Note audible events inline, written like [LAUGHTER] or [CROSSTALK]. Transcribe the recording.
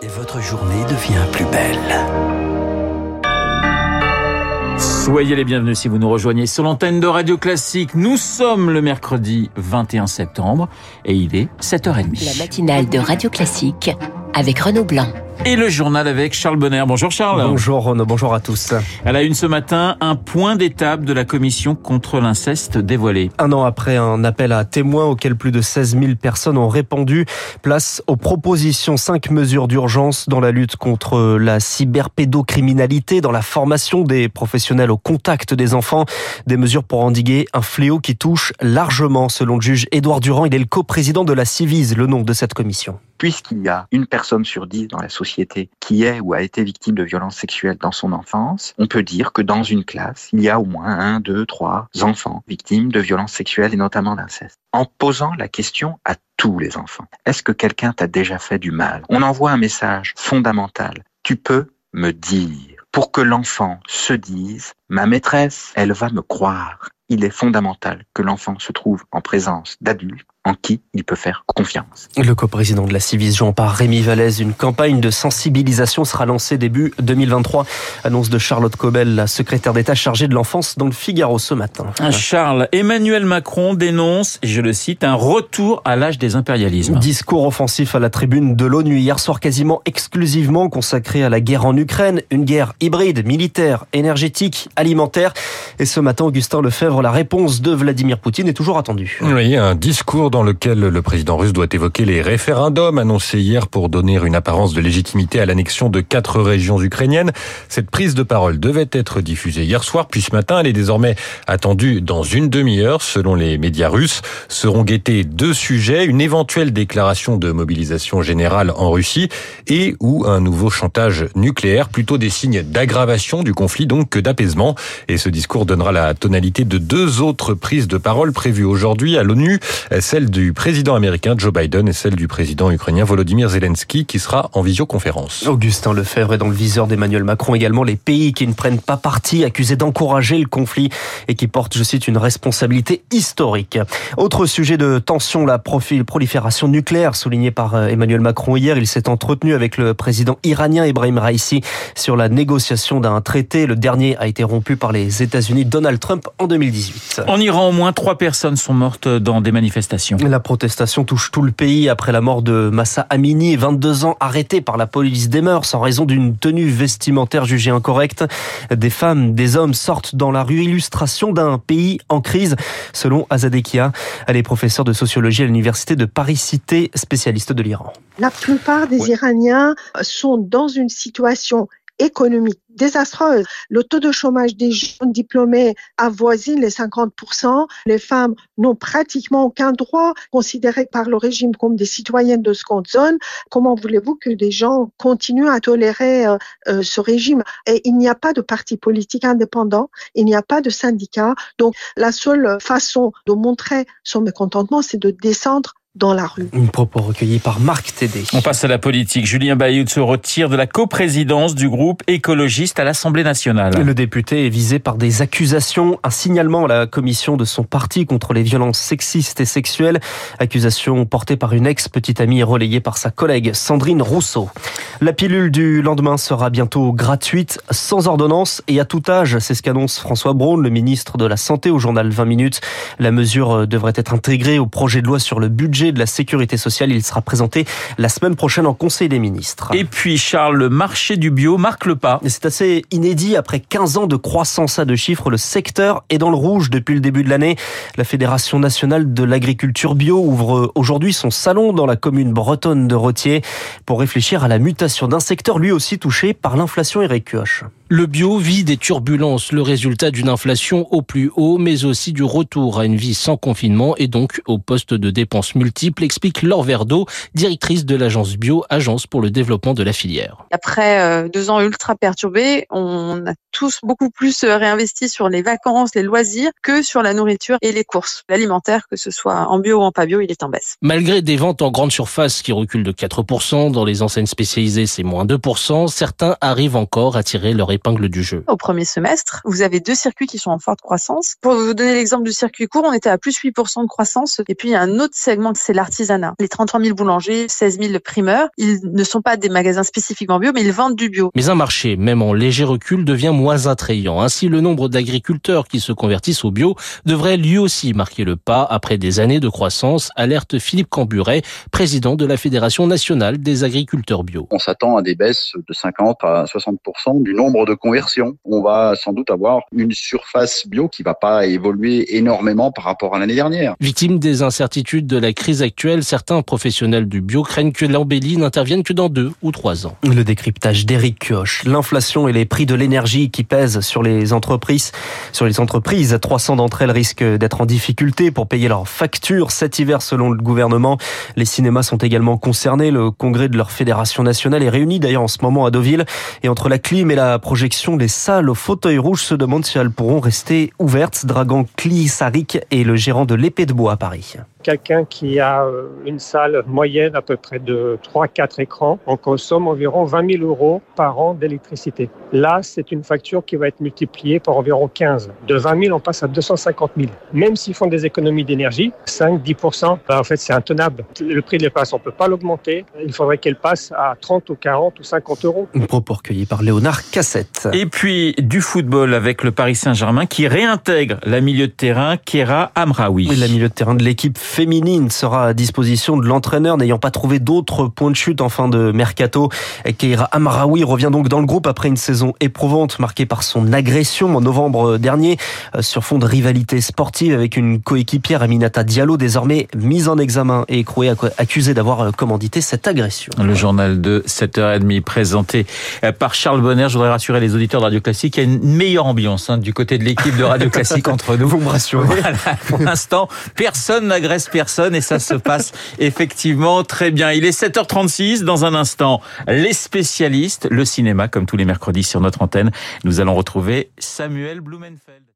Et votre journée devient plus belle. Soyez les bienvenus si vous nous rejoignez sur l'antenne de Radio Classique. Nous sommes le mercredi 21 septembre et il est 7h30. La matinale de Radio Classique avec Renaud Blanc. Et le journal avec Charles Bonner. Bonjour Charles. Bonjour Renaud, bonjour à tous. Elle a une ce matin un point d'étape de la commission contre l'inceste dévoilé. Un an après un appel à témoins auquel plus de 16 000 personnes ont répondu, place aux propositions cinq mesures d'urgence dans la lutte contre la cyberpédocriminalité, dans la formation des professionnels au contact des enfants, des mesures pour endiguer un fléau qui touche largement, selon le juge Édouard Durand. Il est le coprésident de la Civise, le nom de cette commission puisqu'il y a une personne sur dix dans la société qui est ou a été victime de violences sexuelles dans son enfance, on peut dire que dans une classe, il y a au moins un, deux, trois enfants victimes de violences sexuelles et notamment d'inceste. En posant la question à tous les enfants, est-ce que quelqu'un t'a déjà fait du mal? On envoie un message fondamental. Tu peux me dire pour que l'enfant se dise, ma maîtresse, elle va me croire. Il est fondamental que l'enfant se trouve en présence d'adultes en qui il peut faire confiance. Le coprésident de la Civision par Rémi Vallès, une campagne de sensibilisation sera lancée début 2023. Annonce de Charlotte Cobel, la secrétaire d'État chargée de l'enfance dans le Figaro ce matin. Charles, Emmanuel Macron dénonce, je le cite, un retour à l'âge des impérialismes. Discours offensif à la tribune de l'ONU hier soir quasiment exclusivement consacré à la guerre en Ukraine, une guerre hybride, militaire, énergétique, alimentaire. Et ce matin, Augustin Lefebvre, la réponse de Vladimir Poutine est toujours attendue. Oui, un discours dans lequel le président russe doit évoquer les référendums annoncés hier pour donner une apparence de légitimité à l'annexion de quatre régions ukrainiennes. Cette prise de parole devait être diffusée hier soir, puis ce matin, elle est désormais attendue dans une demi-heure. Selon les médias russes, seront guettés deux sujets, une éventuelle déclaration de mobilisation générale en Russie et ou un nouveau chantage nucléaire, plutôt des signes d'aggravation du conflit donc que d'apaisement. Et ce discours donnera la tonalité de deux autres prises de parole prévues aujourd'hui à l'ONU, celle du président américain Joe Biden et celle du président ukrainien Volodymyr Zelensky qui sera en visioconférence. Augustin Lefebvre est dans le viseur d'Emmanuel Macron également les pays qui ne prennent pas parti accusés d'encourager le conflit et qui portent, je cite, une responsabilité historique. Autre sujet de tension, la prolifération nucléaire soulignée par euh, Emmanuel Macron hier. Il s'est entretenu avec le président iranien Ibrahim Raisi sur la négociation d'un traité. Le dernier a été rompu par les États-Unis Donald Trump en 2018. En Iran, au moins trois personnes sont mortes dans des manifestations. La protestation touche tout le pays après la mort de Massa Amini, 22 ans, arrêté par la police des mœurs en raison d'une tenue vestimentaire jugée incorrecte. Des femmes, des hommes sortent dans la rue, illustration d'un pays en crise, selon Azadekia. Elle est professeure de sociologie à l'université de Paris-Cité, spécialiste de l'Iran. La plupart des Iraniens sont dans une situation économique désastreuse. Le taux de chômage des jeunes diplômés avoisine les 50%. Les femmes n'ont pratiquement aucun droit considéré par le régime comme des citoyennes de seconde zone. Comment voulez-vous que des gens continuent à tolérer euh, euh, ce régime? Et il n'y a pas de parti politique indépendant, il n'y a pas de syndicat. Donc la seule façon de montrer son mécontentement, c'est de descendre dans la rue. Un propos recueilli par Marc Tédé. On passe à la politique. Julien Bayou se retire de la coprésidence du groupe écologiste à l'Assemblée nationale. Le député est visé par des accusations, un signalement à la commission de son parti contre les violences sexistes et sexuelles. Accusation portée par une ex-petite amie et relayée par sa collègue Sandrine Rousseau. La pilule du lendemain sera bientôt gratuite, sans ordonnance et à tout âge. C'est ce qu'annonce François Braun, le ministre de la Santé au journal 20 minutes. La mesure devrait être intégrée au projet de loi sur le budget de la sécurité sociale. Il sera présenté la semaine prochaine en Conseil des ministres. Et puis Charles, le marché du bio marque le pas. C'est assez inédit. Après 15 ans de croissance à deux chiffres, le secteur est dans le rouge depuis le début de l'année. La Fédération nationale de l'agriculture bio ouvre aujourd'hui son salon dans la commune bretonne de Rottier pour réfléchir à la mutation d'un secteur lui aussi touché par l'inflation et Kioche. Le bio vit des turbulences, le résultat d'une inflation au plus haut, mais aussi du retour à une vie sans confinement et donc au poste de dépenses multiples, explique Laure Verdeau, directrice de l'agence bio, agence pour le développement de la filière. Après euh, deux ans ultra perturbés, on a tous beaucoup plus réinvesti sur les vacances, les loisirs, que sur la nourriture et les courses. L'alimentaire, que ce soit en bio ou en pas bio, il est en baisse. Malgré des ventes en grande surface qui reculent de 4%, dans les enseignes spécialisées c'est moins 2%, certains arrivent encore à tirer leur épingle du jeu. Au premier semestre, vous avez deux circuits qui sont en forte croissance. Pour vous donner l'exemple du circuit court, on était à plus 8% de croissance. Et puis, il y a un autre segment, c'est l'artisanat. Les 33 000 boulangers, 16 000 primeurs, ils ne sont pas des magasins spécifiquement bio, mais ils vendent du bio. Mais un marché, même en léger recul, devient moins attrayant. Ainsi, le nombre d'agriculteurs qui se convertissent au bio devrait lui aussi marquer le pas après des années de croissance, alerte Philippe Camburet, président de la Fédération nationale des agriculteurs bio. On s'attend à des baisses de 50 à 60% du nombre de conversions. On va sans doute avoir une surface bio qui va pas évoluer énormément par rapport à l'année dernière. Victime des incertitudes de la crise actuelle, certains professionnels du bio craignent que l'embellie n'intervienne que dans deux ou trois ans. Le décryptage d'Éric Kioch. L'inflation et les prix de l'énergie qui pèsent sur les entreprises. Sur les entreprises, 300 d'entre elles risquent d'être en difficulté pour payer leurs factures cet hiver selon le gouvernement. Les cinémas sont également concernés. Le congrès de leur fédération nationale est réuni d'ailleurs en ce moment à Deauville. Et entre la clim et la projection des salles au fauteuil rouge se demandent si elles pourront rester ouvertes. Dragan Klisarik est le gérant de l'épée de bois à Paris quelqu'un qui a euh, une salle moyenne à peu près de 3-4 écrans, on consomme environ 20 000 euros par an d'électricité. Là, c'est une facture qui va être multipliée par environ 15. De 20 000, on passe à 250 000. Même s'ils font des économies d'énergie, 5-10%, ben, en fait, c'est intenable. Le prix de l'espace, on ne peut pas l'augmenter. Il faudrait qu'elle passe à 30 ou 40 ou 50 euros. Propos recueilli par Léonard Cassette. Et puis, du football avec le Paris Saint-Germain qui réintègre la milieu de terrain Kera Amraoui. Oui, la milieu de terrain de l'équipe féminine sera à disposition de l'entraîneur n'ayant pas trouvé d'autres points de chute en fin de mercato. Keira Amraoui revient donc dans le groupe après une saison éprouvante marquée par son agression en novembre dernier euh, sur fond de rivalité sportive avec une coéquipière Aminata Diallo désormais mise en examen et écrouée accusée d'avoir euh, commandité cette agression. Le journal de 7h30 présenté euh, par Charles Bonner. Je voudrais rassurer les auditeurs de Radio Classique. Il y a une meilleure ambiance hein, du côté de l'équipe de Radio Classique entre nous. [LAUGHS] Vous me rassurez. Voilà. Pour l'instant, personne n'agresse personne et ça se [LAUGHS] passe effectivement très bien. Il est 7h36 dans un instant. Les spécialistes, le cinéma comme tous les mercredis sur notre antenne. Nous allons retrouver Samuel Blumenfeld.